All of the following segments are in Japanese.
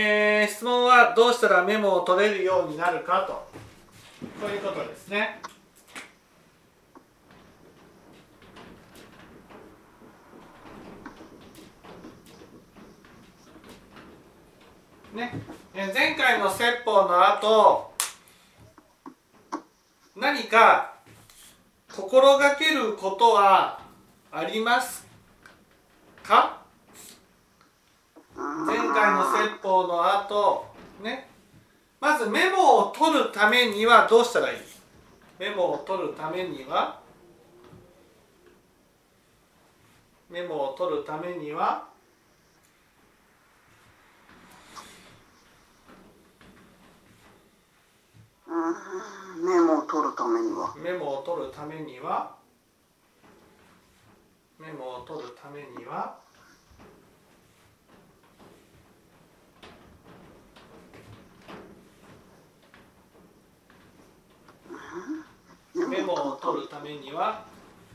えー、質問はどうしたらメモを取れるようになるかと。こういうことですね。ね、え前回の説法の後何か心がけることはありますか？回の説法の後ね。まずメモを取るためにはどうしたらいい？メモを取るためにはメモを取るためにはメモを取るためには？メモを取るためにはメモを取るためにはメモを取るためには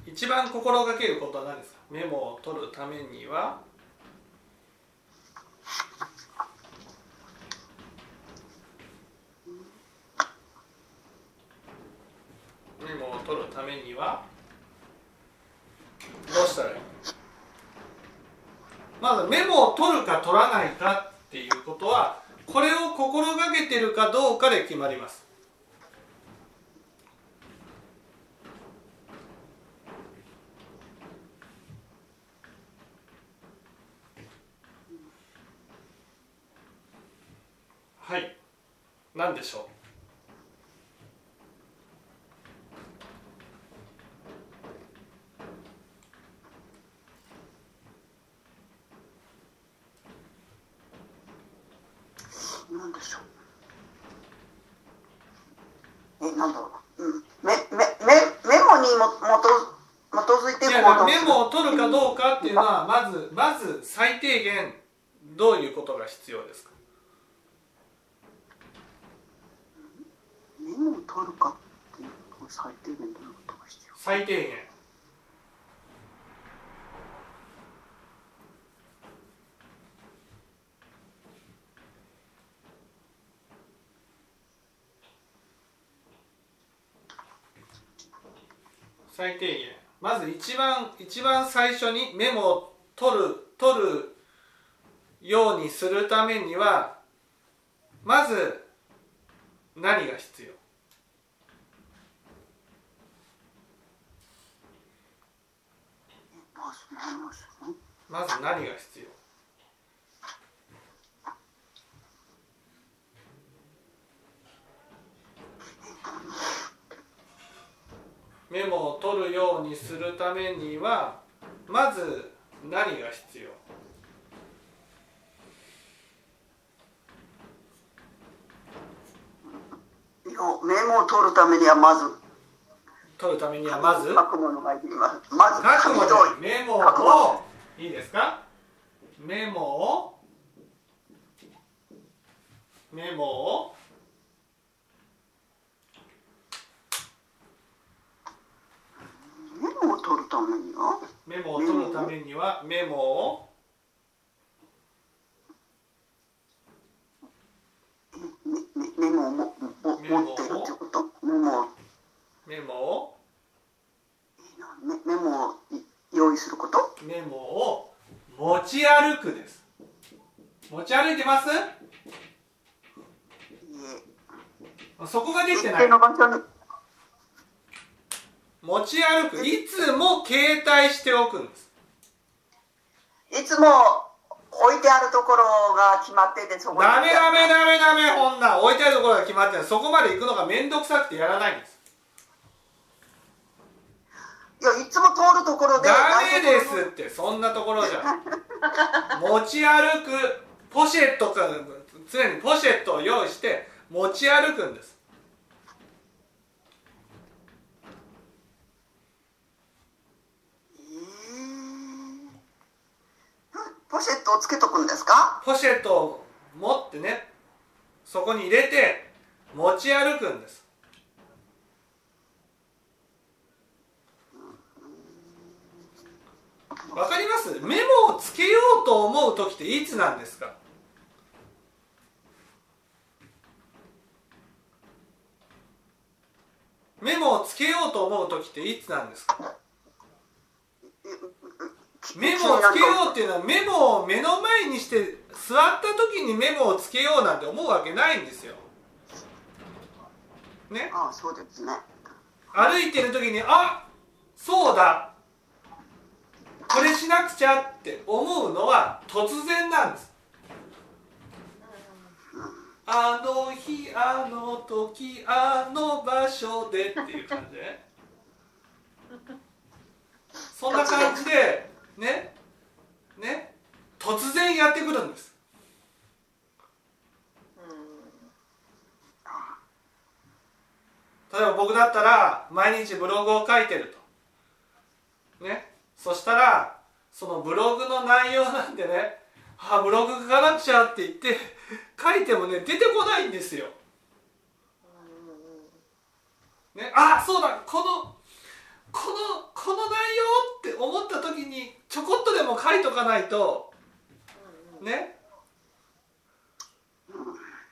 一番心がけることは何ですか？メモを取るためにはメモを取るためにはどうしたらいい？まずメモを取るか取らないかっていうことはこれを心がけてるかどうかで決まりますはい何でしょう？なんでしょう？えなんだろう、うん、メメメメモにも基基づいて。いやメモを取るかどうかっていうのはまずまず最低限どういうことが必要ですかメモを取るかっていう最低限どういうことが必要最低限最低限。まず一番一番最初にメモを取る取るようにするためにはまず何が必要まずメモするまず何が必要？メモを取るようにするためにはまず何が必要？メモを取るためにはまず。取るためにはまず？書くものがいります。まず書くもの書きメモをいいですか？メモをメモをメモを取るためには？メモを取るためにはメモをメモをももメモを持ってるってこと？メモを。メモをメメモを用意すること？メモを持ち歩くです。持ち歩いてます？いそこができてない。持ち歩く。いつも携帯しておくんです。いつも置いてあるところが決まっててそこに。ダメダメダメダメこんなん置いてあるところが決まってそこまで行くのが面倒くさくてやらないんですいやいつも通るところでダメですってそんなところじゃ。持ち歩くポシェットか常にポシェットを用意して持ち歩くんです。ポシェットをつけとくんですか？ポシェットを持ってねそこに入れて持ち歩くんですます。メモをつけようと思う時っていつなんですか？メモをつけようと思う時っていつなんですか？メモをつけようっていうのはメモを目の前にして座った時にメモをつけようなんて思うわけないんですよ。ね？ああそうですね。歩いてる時にあそうだ。これしなくちゃって思うのは突然なんです。あの日あの時あの場所でっていう感じで そんな感じでねね突然やってくるんです。例えば僕だったら毎日ブログを書いてると。ねそしたらそのブログの内容なんでねあブログ書かなくちゃって言って書いてもね出てこないんですよ。ね、あそうだこのこのこの内容って思った時にちょこっとでも書いとかないとね。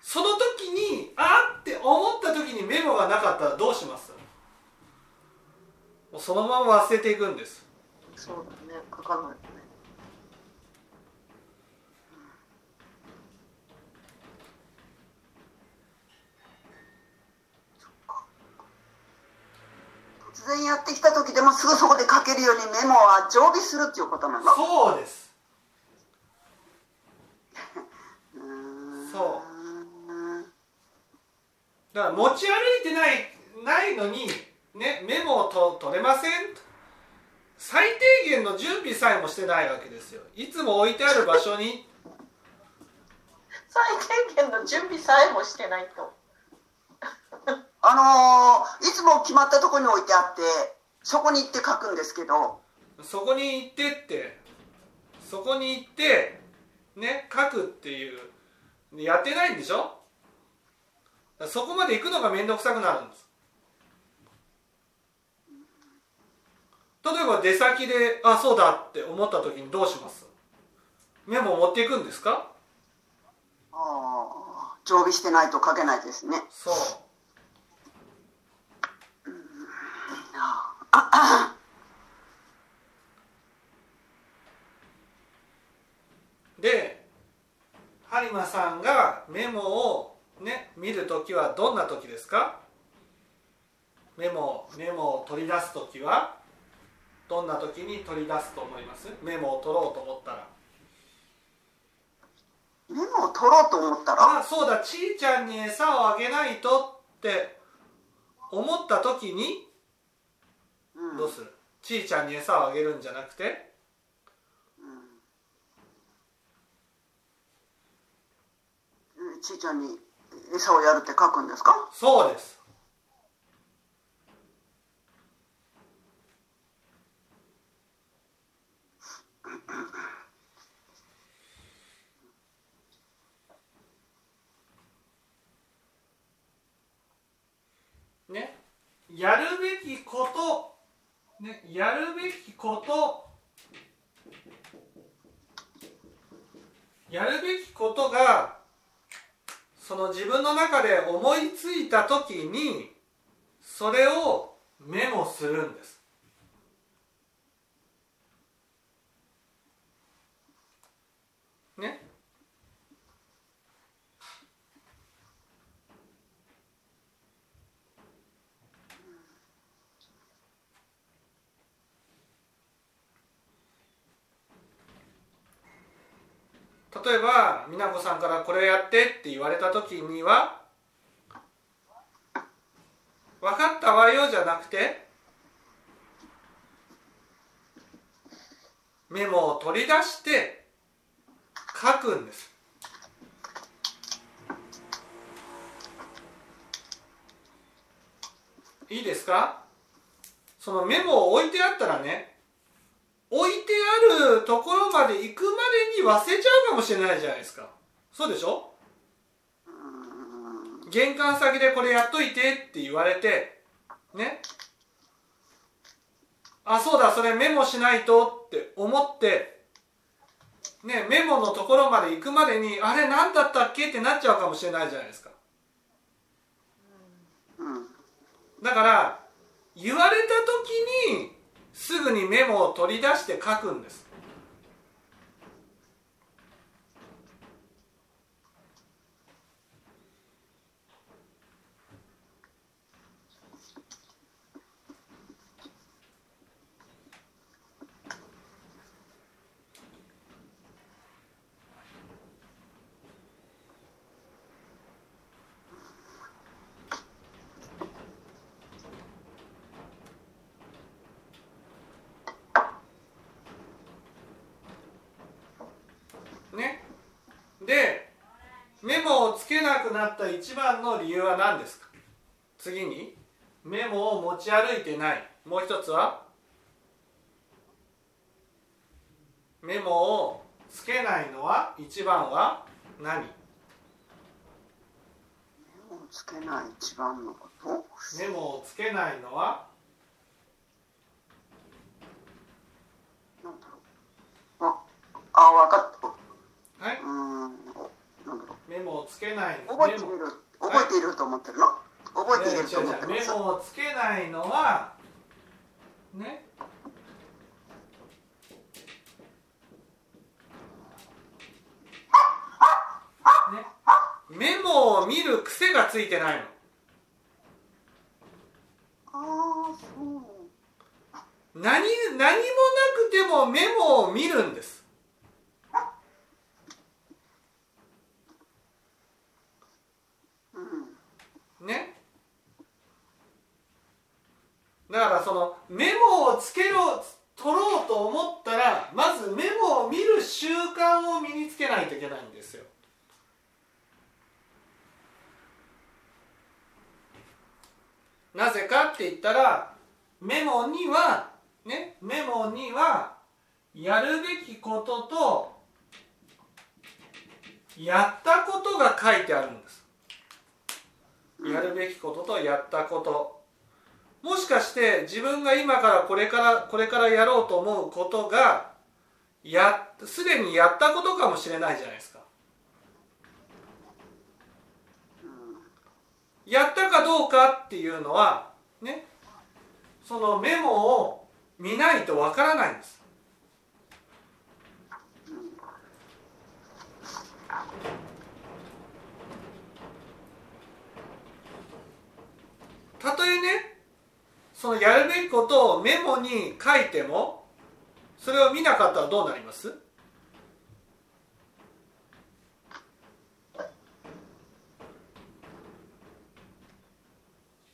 その時にあって思った時にメモがなかったらどうします？もうそのまま忘れていくんです。そうだね。書かないとね。突然やってきた時でもすぐそこで書けるようにメモは常備するっていうことなの？そうです。そう。だから持ち歩いてないないのにねメモをと取れません？と最低限の準備さえもしてないわけですよ。いつも置いてある場所に。最低限の準備さえもしてないと。あのーいつも決まったところに置いてあってそこに行って書くんですけど。そこに行ってって。そこに行ってね書くっていう。やってないんでしょ？そこまで行くのが面倒くさくなるんです例えば出先であそうだって思った時にどうします？メモを持っていくんですか？ああ常備してないと書けないですね。そう。で播磨さんがメモをね見るときはどんな時ですか？メモメモを取り出す時は？どんな時に取り出すと思います？メモを取ろうと思ったら。メモを取ろうと思ったら？あそうだ。ちーちゃんに餌をあげないとって思った時にうん。どうする？ちーちゃんに餌をあげるんじゃなくて？うん。ちいちゃんに餌をやるって書くんですか？そうですねやるべきことねやるべきことやるべきことがその自分の中で思いついた時にそれをメモするんですね例えば美奈子さんからこれやってって言われた時には分かったわよじゃなくてメモを取り出して書くんです。いいですか？そのメモを置いてあったらね置いてあるところまで行くまでに忘れちゃうかもしれないじゃないですか。そうでしょ？玄関先でこれやっといてって言われてね？あそうだそれメモしないとって思ってねメモのところまで行くまでにあれ何だったっけ？ってなっちゃうかもしれないじゃないですか。うん。だから言われた時にすぐにメモを取り出して書くんですねでメモをつけ一番の理由は何ですか？次に。メモを持ち歩いてない。もう一つは？メモをつけないのは一番は？何？メモをつけない一番のこと？メモをつけないのはなんだろうああ分かったはいうーんおなんだろメモをつけないう覚えている覚えていると思ってるの覚えていると思ってるメモをつけないのはね。ね。メモを見る癖がついてないのああそう何何もなくてもメモを見るんですうんねだからそのメモをつけろ取ろうと思ったらまずメモを見る習慣を身につけないといけないんですよなぜかって言ったらメモにはねメモにはやるべきこととやったことが書いてあるんですやるべきこととやったこともしかして自分が今からこれからやろうと思うことがやすでにやったことかもしれないじゃないですか。やったかどうかっていうのはねそのメモを見ないとわからないんです。たとえねそのやるべきことをメモに書いてもそれを見なかったらどうなります？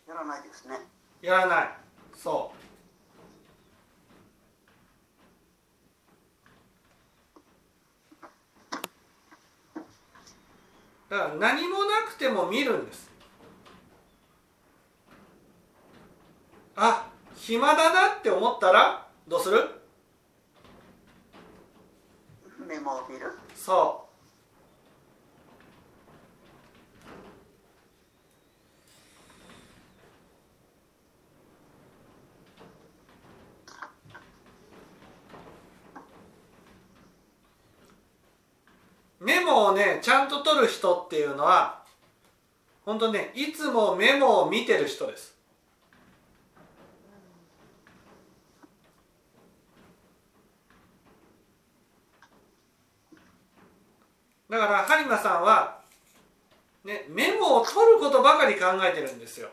やらないですね。やらない。そう。だから何もなくても見るんですあ暇だなって思ったらどうする？メモを見る？そう。メモをねちゃんと取る人っていうのは本当ねいつもメモを見てる人ですだから播磨さんは、ね、メモを取ることばかり考えてるんですよ。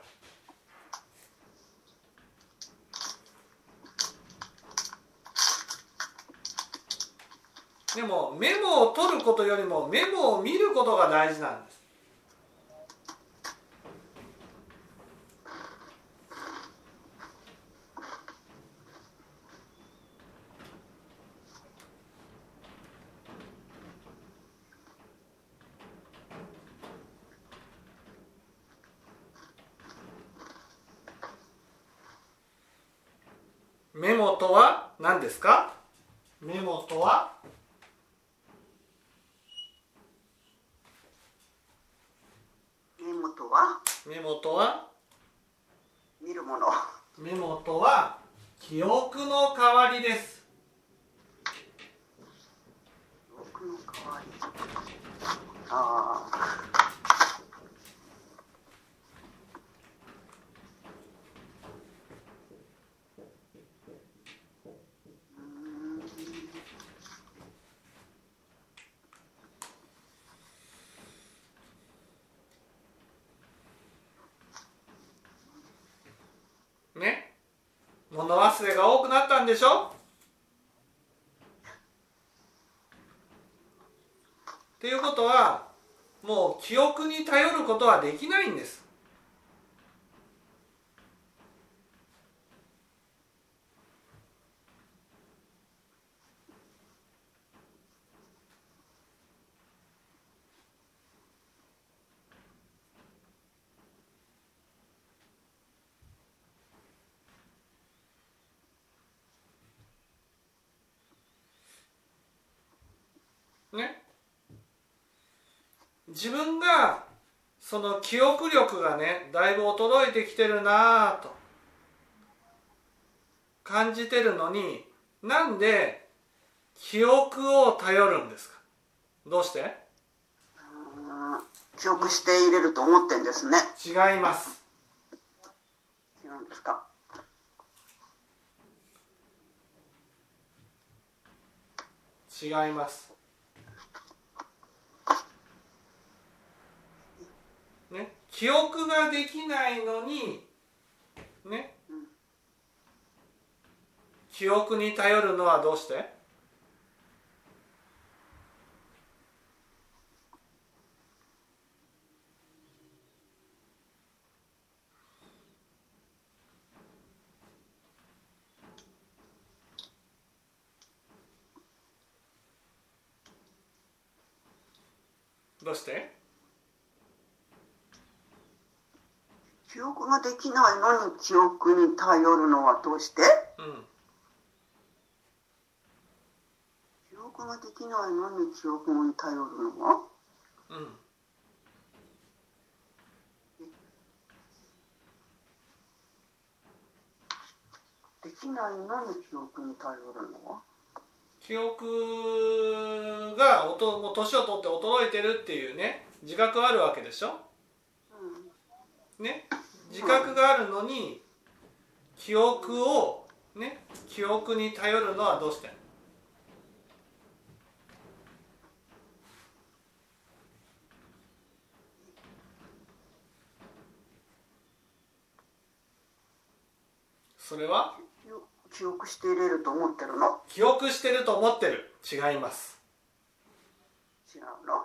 でもメモを取ることよりもメモを見ることが大事なんです。6の代わりです。の代わり。ああことはできないんです。ね。自分がその記憶力がねだいぶ衰えてきてるなぁと。感じてるのになんで記憶を頼るんですか？どうして？うん記憶して入れると思ってんですね。違います。違うんですか？違いますね記憶ができないのにね。記憶に頼るのはどうして？どうして？記憶ができないのに記憶に頼るのはどうして？うん。記憶ができないのに記憶に頼るのは？うん。できないのに記憶に頼るのは？記憶がおともう年を取って衰えてるっていうね自覚があるわけでしょね自覚があるのに記憶をね記憶に頼るのはどうしてそれは？記憶して入れると思ってるの？記憶してると思ってる。違います。違うの？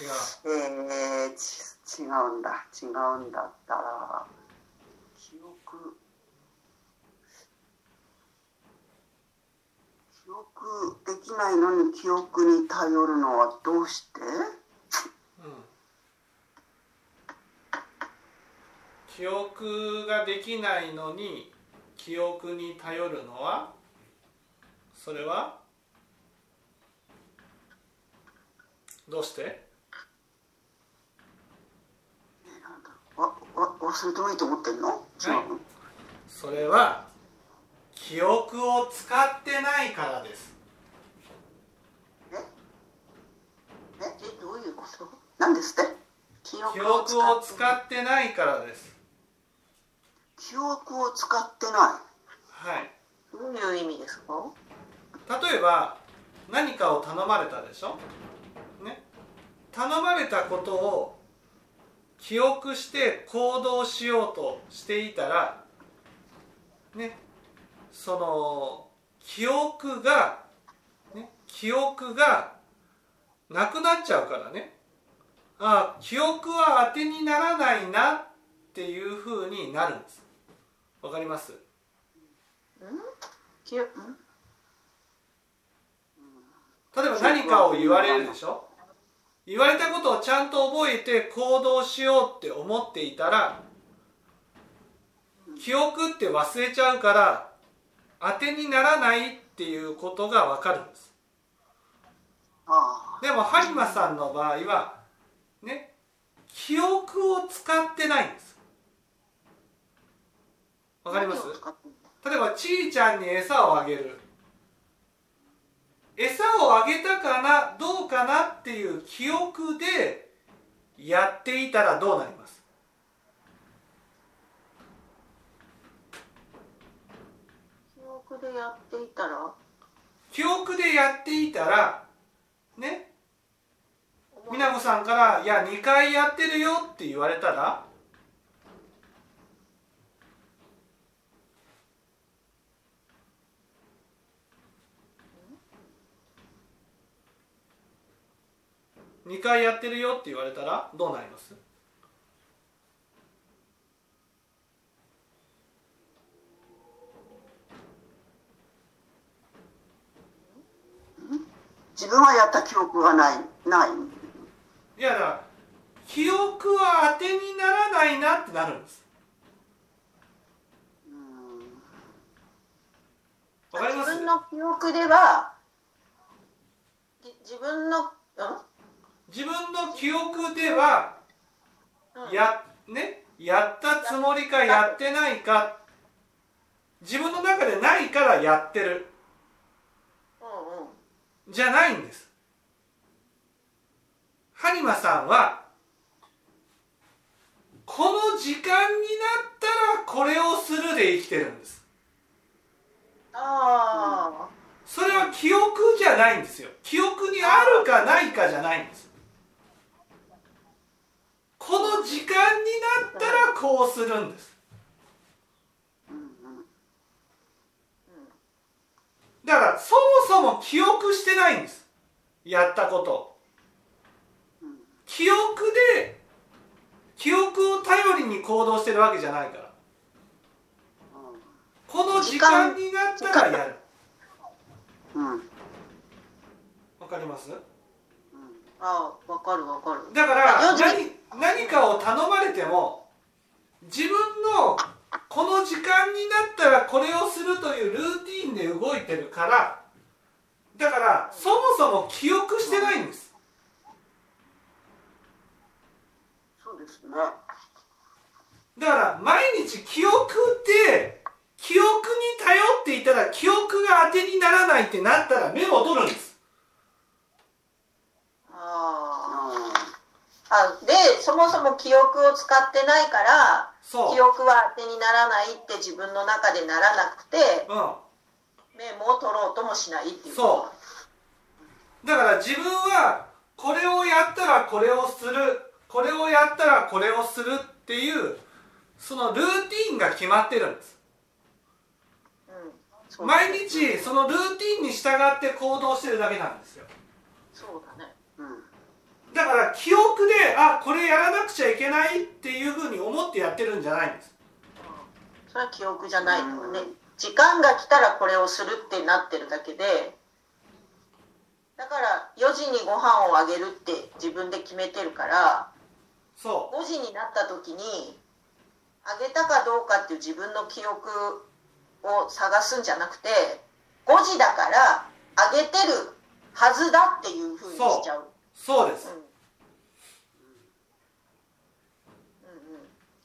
違う。えー、ち違うんだ。違うんだったら記憶記憶できないのに記憶に頼るのはどうして？うん。記憶ができないのに記憶に頼るのは？それは？どうして？わわ忘れてもいいと思ってんの？違うの、それは？記憶を使ってないからです。え？え？どういうこと？何ですって？記記憶を使ってないからです。記憶を使ってない？はい。どういう意味ですか？例えば何かを頼まれたでしょ？ね？頼まれたことを記憶して行動しようとしていたらね？その記憶がね記憶がなくなっちゃうからね。あ記憶は当てにならないなっていうふうになるんです。わかります？きゅん。例えば何かを言われるでしょ？言われたことをちゃんと覚えて行動しようって思っていたら記憶って忘れちゃうから当てにならないっていうことが分かるんです。あでもハリマさんの場合はね記憶を使ってないんです。あわかります？例えばちーちゃんに餌をあげる。餌をあげたかなどうかなっていう記憶でやっていたらどうなります？やっていたら？記憶でやっていたらね？美奈子さんから「いや2回やってるよ」って言われたら？2回やってるよって言われたらどうなります？自分はやった記憶がないない。いやだから記憶は当てにならないなってなるんです。わかります？自分の記憶ではじ自分の、うん？自分の記憶ではうん。やねやったつもりかやってないか自分の中でないからやってるじゃないんです。ハニマさんはこの時間になったらこれをするで生きてるんです。ああ、それは記憶じゃないんですよ。記憶にあるかないかじゃないんです。この時間になったらこうするんですだからそもそも記憶してないんです。やったこと。を記憶で記憶を頼りに行動してるわけじゃないから。この時間になったらやる。わかります？ああわかるわかる。だから4時何何かを頼まれても自分のこの時間になったらこれをするというルーティンで動いてるからだからそもそも記憶してないんです。そうですね。だから毎日記憶って記憶に頼っていたら記憶が当てにならないってなったらメモを取るんです。あうああでそもそも記憶を使ってないから記憶は当てにならないって自分の中でならなくてうん。メモを取ろうともしないっていうそうだから自分はこれをやったらこれをする。これをやったらこれをするっていうそのルーティンが決まってるんです。毎日そのルーティンに従って行動してるだけなんですよ。そうだねだから記憶であこれやらなくちゃいけないっていうふうに思ってやってるんじゃないんです。うんそれは記憶じゃないのはね。時間が来たらこれをするってなってるだけでだから4時にご飯をあげるって自分で決めてるからそ5時になった時にあげたかどうかっていう自分の記憶を探すんじゃなくて5時だからあげてるはずだっていうふうにしちゃううそうです。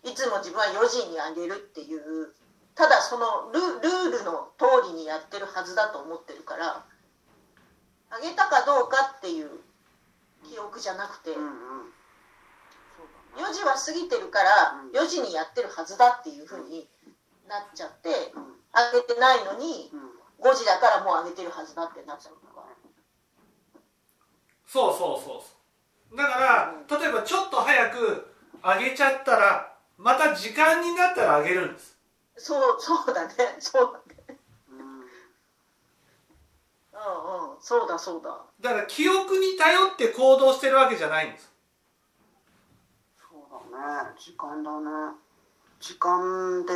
うん。いつも自分は4時にあげるっていうただそのルルールの通りにやってるはずだと思ってるからあげたかどうかっていう記憶じゃなくて、うん。うん4時は過ぎてるから4時にやってるはずだっていうふうになっちゃってあげてないのに5時だからもうあげてるはずだってなっちゃうそうそうそうそう。だから例えばちょっと早くあげちゃったらまた時間になったらあげるんです。そう そうだね。そうだね。うん。うんうん。そうだそうだ。だから記憶に頼って行動してるわけじゃないんです。そうだね。時間だね。時間で、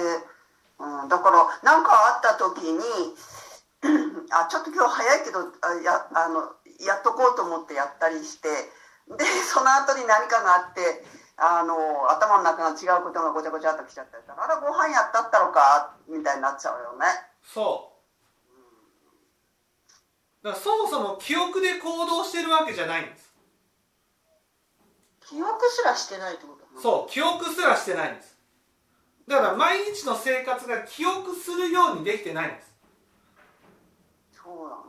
うん、だから何かあった時に あちょっと今日早いけどあやあのやっとこうと思ってやったりしてで その後に何かがあってあの頭の中が違うことがごちゃごちゃっときちゃったりあらご飯やったったのかみたいになっちゃうよね。そう。だからそもそも記憶で行動してるわけじゃないんです。記憶すらしてないってことそう記憶すらしてないんです。だから毎日の生活が記憶するようにできてないんです。そうだね、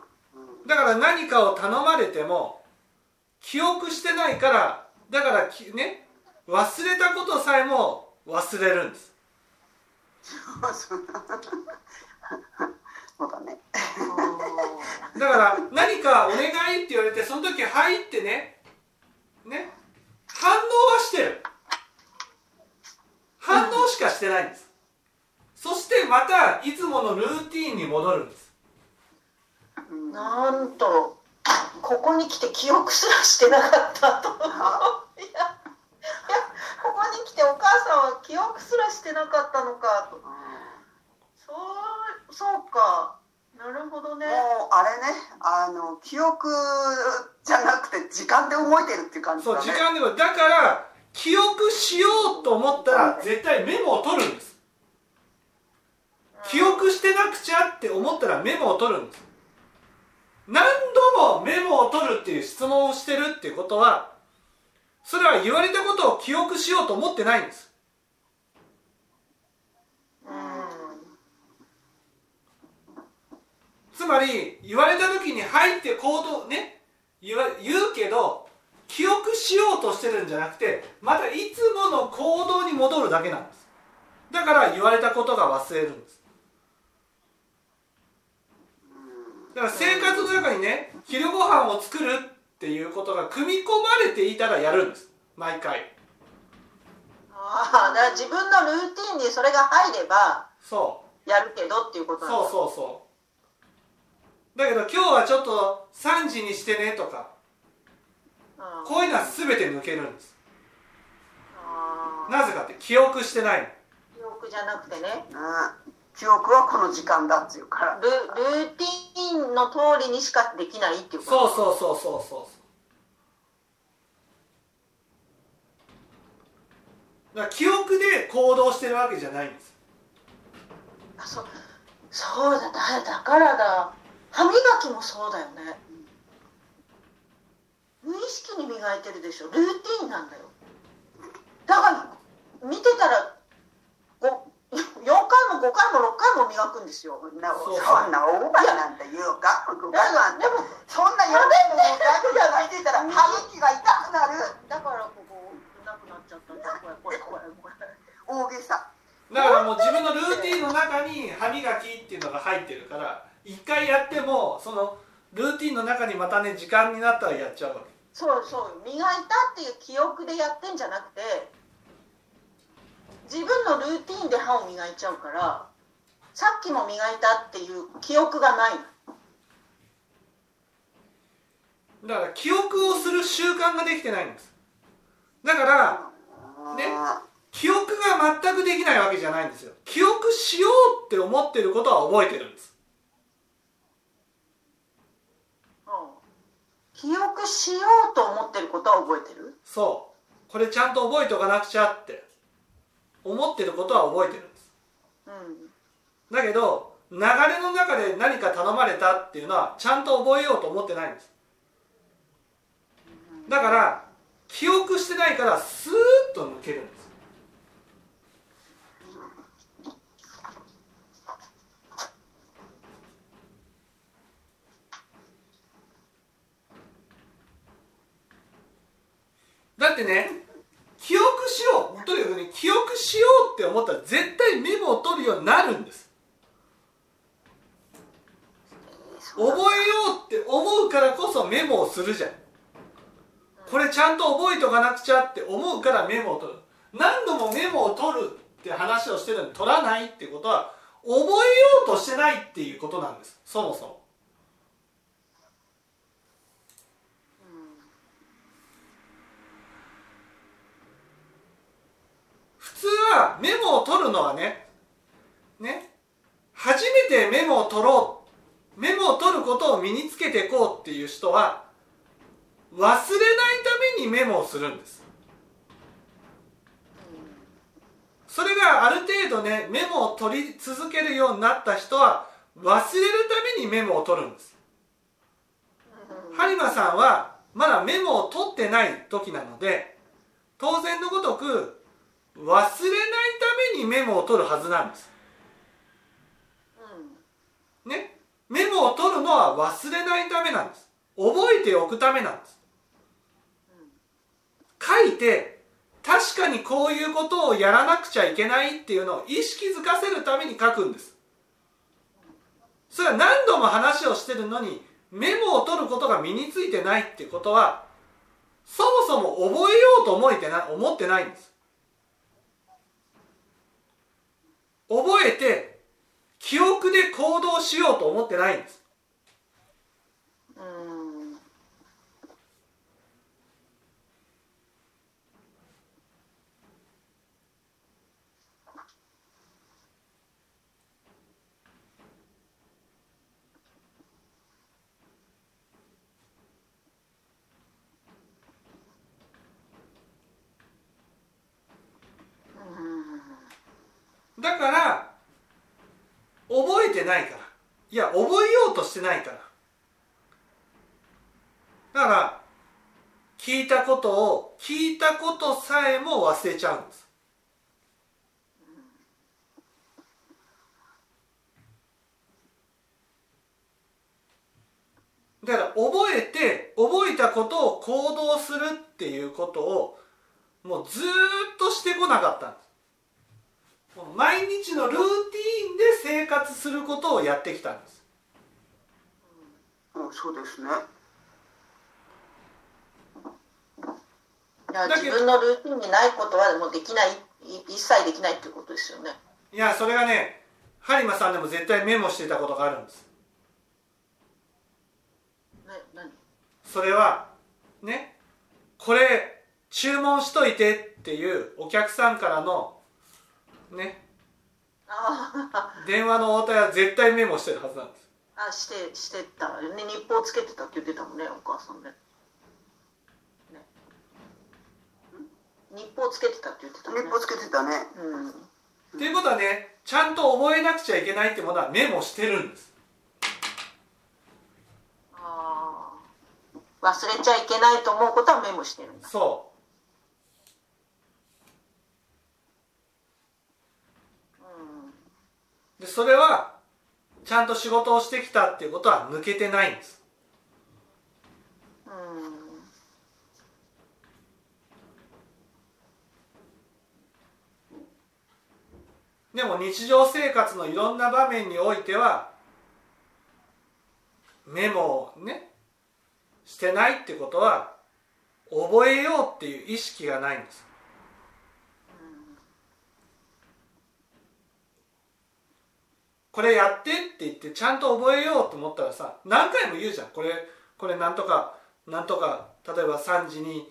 うんだから何かを頼まれても記憶してないからだからきね忘れたことさえも忘れるんです。そうだね。だから何かお願いって言われてその時「はい」ってねね反応はしてる。反応しかしてないんです。そしてまたいつものルーティンに戻るんですなんと5ここに来て記憶すらしてなかったといやいやここに来てお母さんは記憶すらしてなかったのかと。そうそうか。なるほどね。もうあれねあの記憶じゃなくて時間で覚えてるっていう感じそうだね時間でもだから記憶しようと思ったら絶対メモを取るんです。記憶してなくちゃって思ったらメモを取るんです何度もメモを取るっていう質問をしてるっていうことはそれは言われたことを記憶しようと思ってないんです。つまり言われた時に入って行動ね言わ言うけど記憶しようとしてるんじゃなくてまたいつもの行動に戻るだけなんです。だから言われたことが忘れるんです。だから生活の中にね昼ご飯を作るっていうことが組み込まれていたらやるんです。毎回。ああだから自分のルーティンにそれが入ればそう。やるけどっていうことなんだ。そうそうそう。だけど今日はちょっと3時にしてねとかうん。こういうのは全て抜けるんです。なぜかって記憶してない記憶じゃなくてね。うん記憶はこの時間だっていうから。ルルーティンの通りにしかできないっていうこと？そうそうそうそうそう。だから記憶で行動してるわけじゃないんです。あそうそうだだだからだ。歯磨きもそうだよね。無意識に磨いてるでしょ。ルーティンなんだよ。だから見てたらご4回も5回も6回も磨くんですよ。そんなそうそんな大場なんて言うか。5回はでもそんな4回も5回もじゃないってたら歯茎が痛くなる。だからここなくなっちゃった。んだこれこれこれ。大げさ。だからもう自分のルーティンの中に歯磨きっていうのが入ってるから一回やってもそのルーティンの中にまたね時間になったらやっちゃうわけ。そうそう。磨いたっていう記憶でやってんじゃなくて自分のルーティンで歯を磨いちゃうからさっきも磨いたっていう記憶がないだから記憶をする習慣ができてないんです。だからね記憶が全くできないわけじゃないんですよ。記憶しようって思ってることは覚えてるんです。記憶しようと思ってることは覚えてる？そう。これちゃんと覚えておかなくちゃって思ってることは覚えてるんです。うん。だけど流れの中で何か頼まれたっていうのはちゃんと覚えようと思ってないんです。だから記憶してないからスーッと抜けるんです。だってね記憶しようとにかくね記憶しようって思ったら絶対メモを取るようになるんです。覚えようって思うからこそメモをするじゃん。これちゃんと覚えとかなくちゃって思うからメモを取る。何度もメモを取るって話をしてるのに取らないってことは覚えようとしてないっていうことなんです。そもそも。通はメモを取るのはねね初めてメモを取ろうメモを取ることを身につけていこうっていう人は忘れないためにメモをするんです。それがある程度ねメモを取り続けるようになった人は忘れるためにメモを取るんです。播磨さんはまだメモを取ってない時なので当然のごとく忘れないためにメモを取るはずなんです。ね？メモを取るのは忘れないためなんです。覚えておくためなんです。書いて確かにこういうことをやらなくちゃいけないっていうのを意識づかせるために書くんです。それは何度も話をしてるのにメモを取ることが身についてないっていことはそもそも覚えようと思えてな思ってないんです。覚えて記憶で行動しようと思ってないんですうんから覚えてないから。いや覚えようとしてないから。だから聞いたことを聞いたことさえも忘れちゃうんです。だから覚えて覚えたことを行動するっていうことをもうずーっとしてこなかったんです。毎日のルーティーンで生活することをやってきたんです。うん、そうですね。自分のルーティンにないことはもうできないい一切できないっていうことですよね。いやそれがね播磨さんでも絶対メモしてたことがあるんです。ね何？それはねこれ注文しといてっていうお客さんからのね。ああ電話の応対は絶対メモしてるはずなんです。あしてしてたよね。日報つけてたって言ってたもんねお母さんね。ね。日報つけてたって言ってたね。日報つけてたね。うん。っていうことはねちゃんと覚えなくちゃいけないってものはメモしてるんです。ああ忘れちゃいけないと思うことはメモしてるんだ。そうんうでそれはちゃんと仕事をしてきたっていうことは抜けてないんです。うん。でも日常生活のいろんな場面においてはメモをねしてないってことは覚えようっていう意識がないんですこれやってって言ってちゃんと覚えようと思ったらさ何回も言うじゃん。これこれなんとかなんとか例えば3時に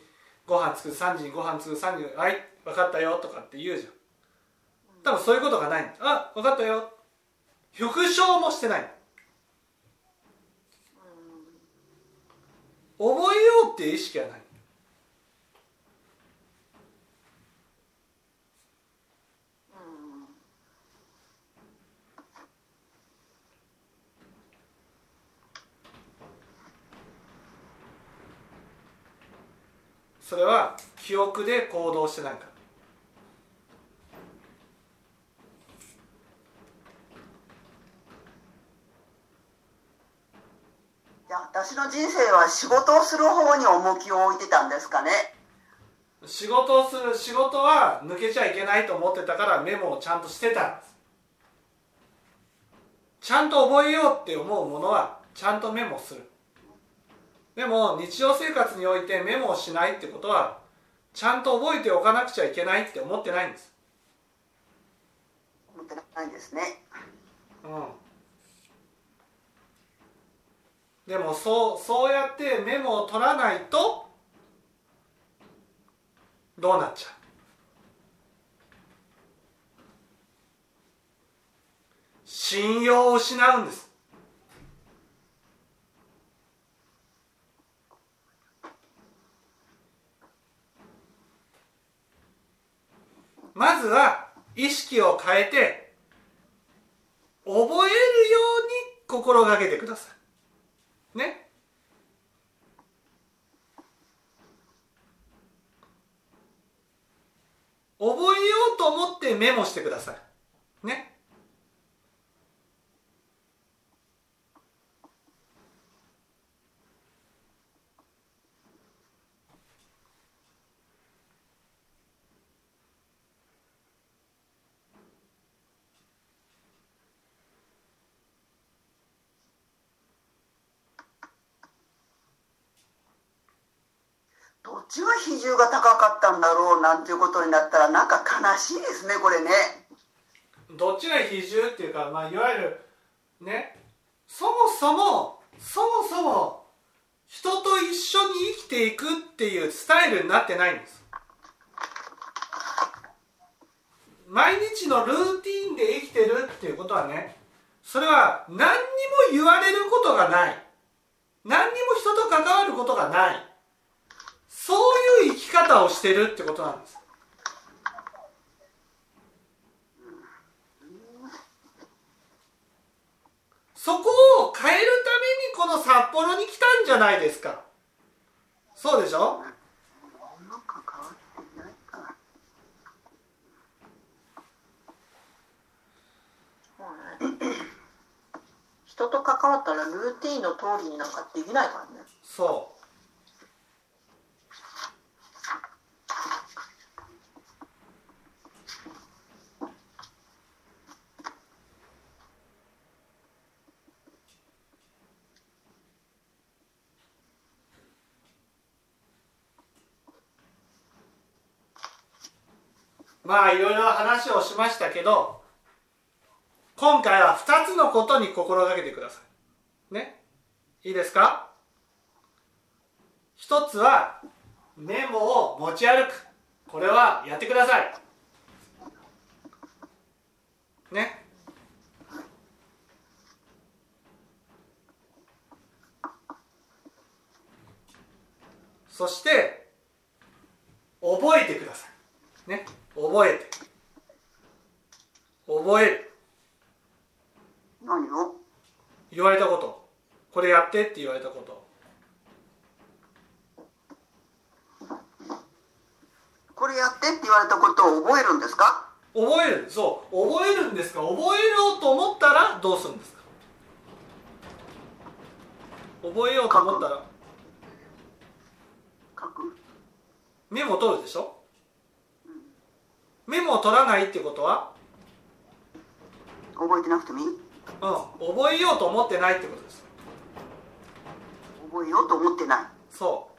ご飯作る3時にご飯作る3時にはい分かったよとかって言うじゃん。多分そういうことがない。あ分かったよ。復唱もしてない。覚えようっていう意識はないそれは記憶で行動してないか。らいや私の人生は仕事をする方に重きを置いてたんですかね？仕事をする仕事は抜けちゃいけないと思ってたからメモをちゃんとしてたんです。ちゃんと覚えようって思うものはちゃんとメモするでも日常生活においてメモをしないってことはちゃんと覚えておかなくちゃいけないって思ってないんです。思ってないんですね。うん。でもそうそうやってメモを取らないとどうなっちゃう。信用を失うんですまずは意識を変えて覚えるように心がけてください。ね。覚えようと思ってメモしてください。ねどっちが比重が高かったんだろうなんていうことになったらなんか悲しいですねこれね。どっちが比重っていうか、まあ、いわゆるねそもそもそもそも人と一緒に生きていくっていうスタイルになってないんです。毎日のルーティンで生きてるっていうことはねそれは何にも言われることがない。何にも人と関わることがない。そういう生き方をしてるってことなんです。そこを変えるためにこの札幌に来たんじゃないですか。そうでしょ？うね人と関わったらルーティンの通りになんかできないからね。そうまあいろいろ話をしましたけど今回は2つのことに心がけてください。ね。いいですか？一つはメモを持ち歩く。これはやってください。ね。そして覚えてください。ね。覚えて覚える。何を？言われたこと。これやってって言われたこと。これやってって言われたことを覚えるんですか？覚える。そう。覚えるんですか？覚えようと思ったらどうするんですか？覚えようと思ったら。書く。メモ取るでしょ？メモを取らないってことは？覚えてなくてもいい？うん。覚えようと思ってないってことです。覚えようと思ってない？そ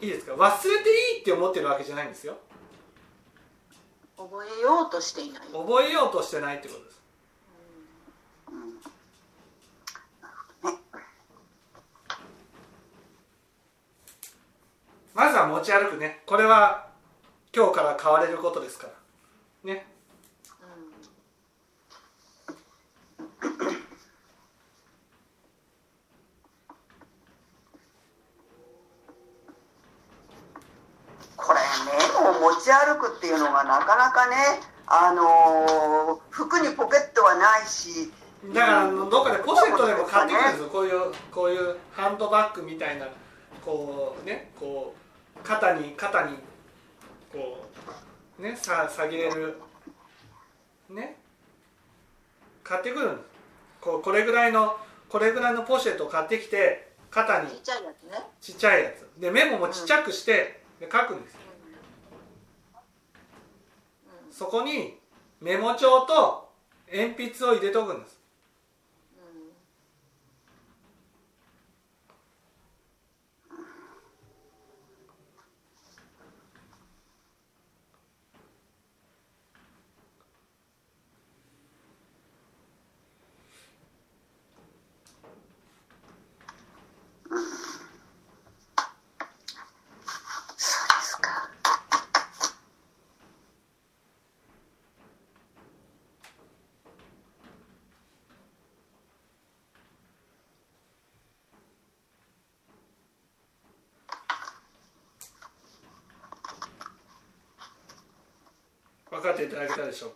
う。いいですか？忘れていいって思ってるわけじゃないんですよ。覚えようとしていない。覚えようとしてないってことですまずは持ち歩くね。これは今日から変われることですから。ね。これメモを持ち歩くっていうのがなかなかねあのー服にポケットはないし。だからどっかでポシェットでも買ってくるんですよ。こういうこういうハンドバッグみたいなこうねこう肩に肩にこうねさ下げれる。ね。買ってくるんですこうこれぐらいのこれぐらいのポシェットを買ってきて肩に。ちっちゃいやつね。ちっちゃいやつ。でメモもちっちゃくしてで書くんですよ。そこにメモ帳と鉛筆を入れとくんですてあげたでしょ。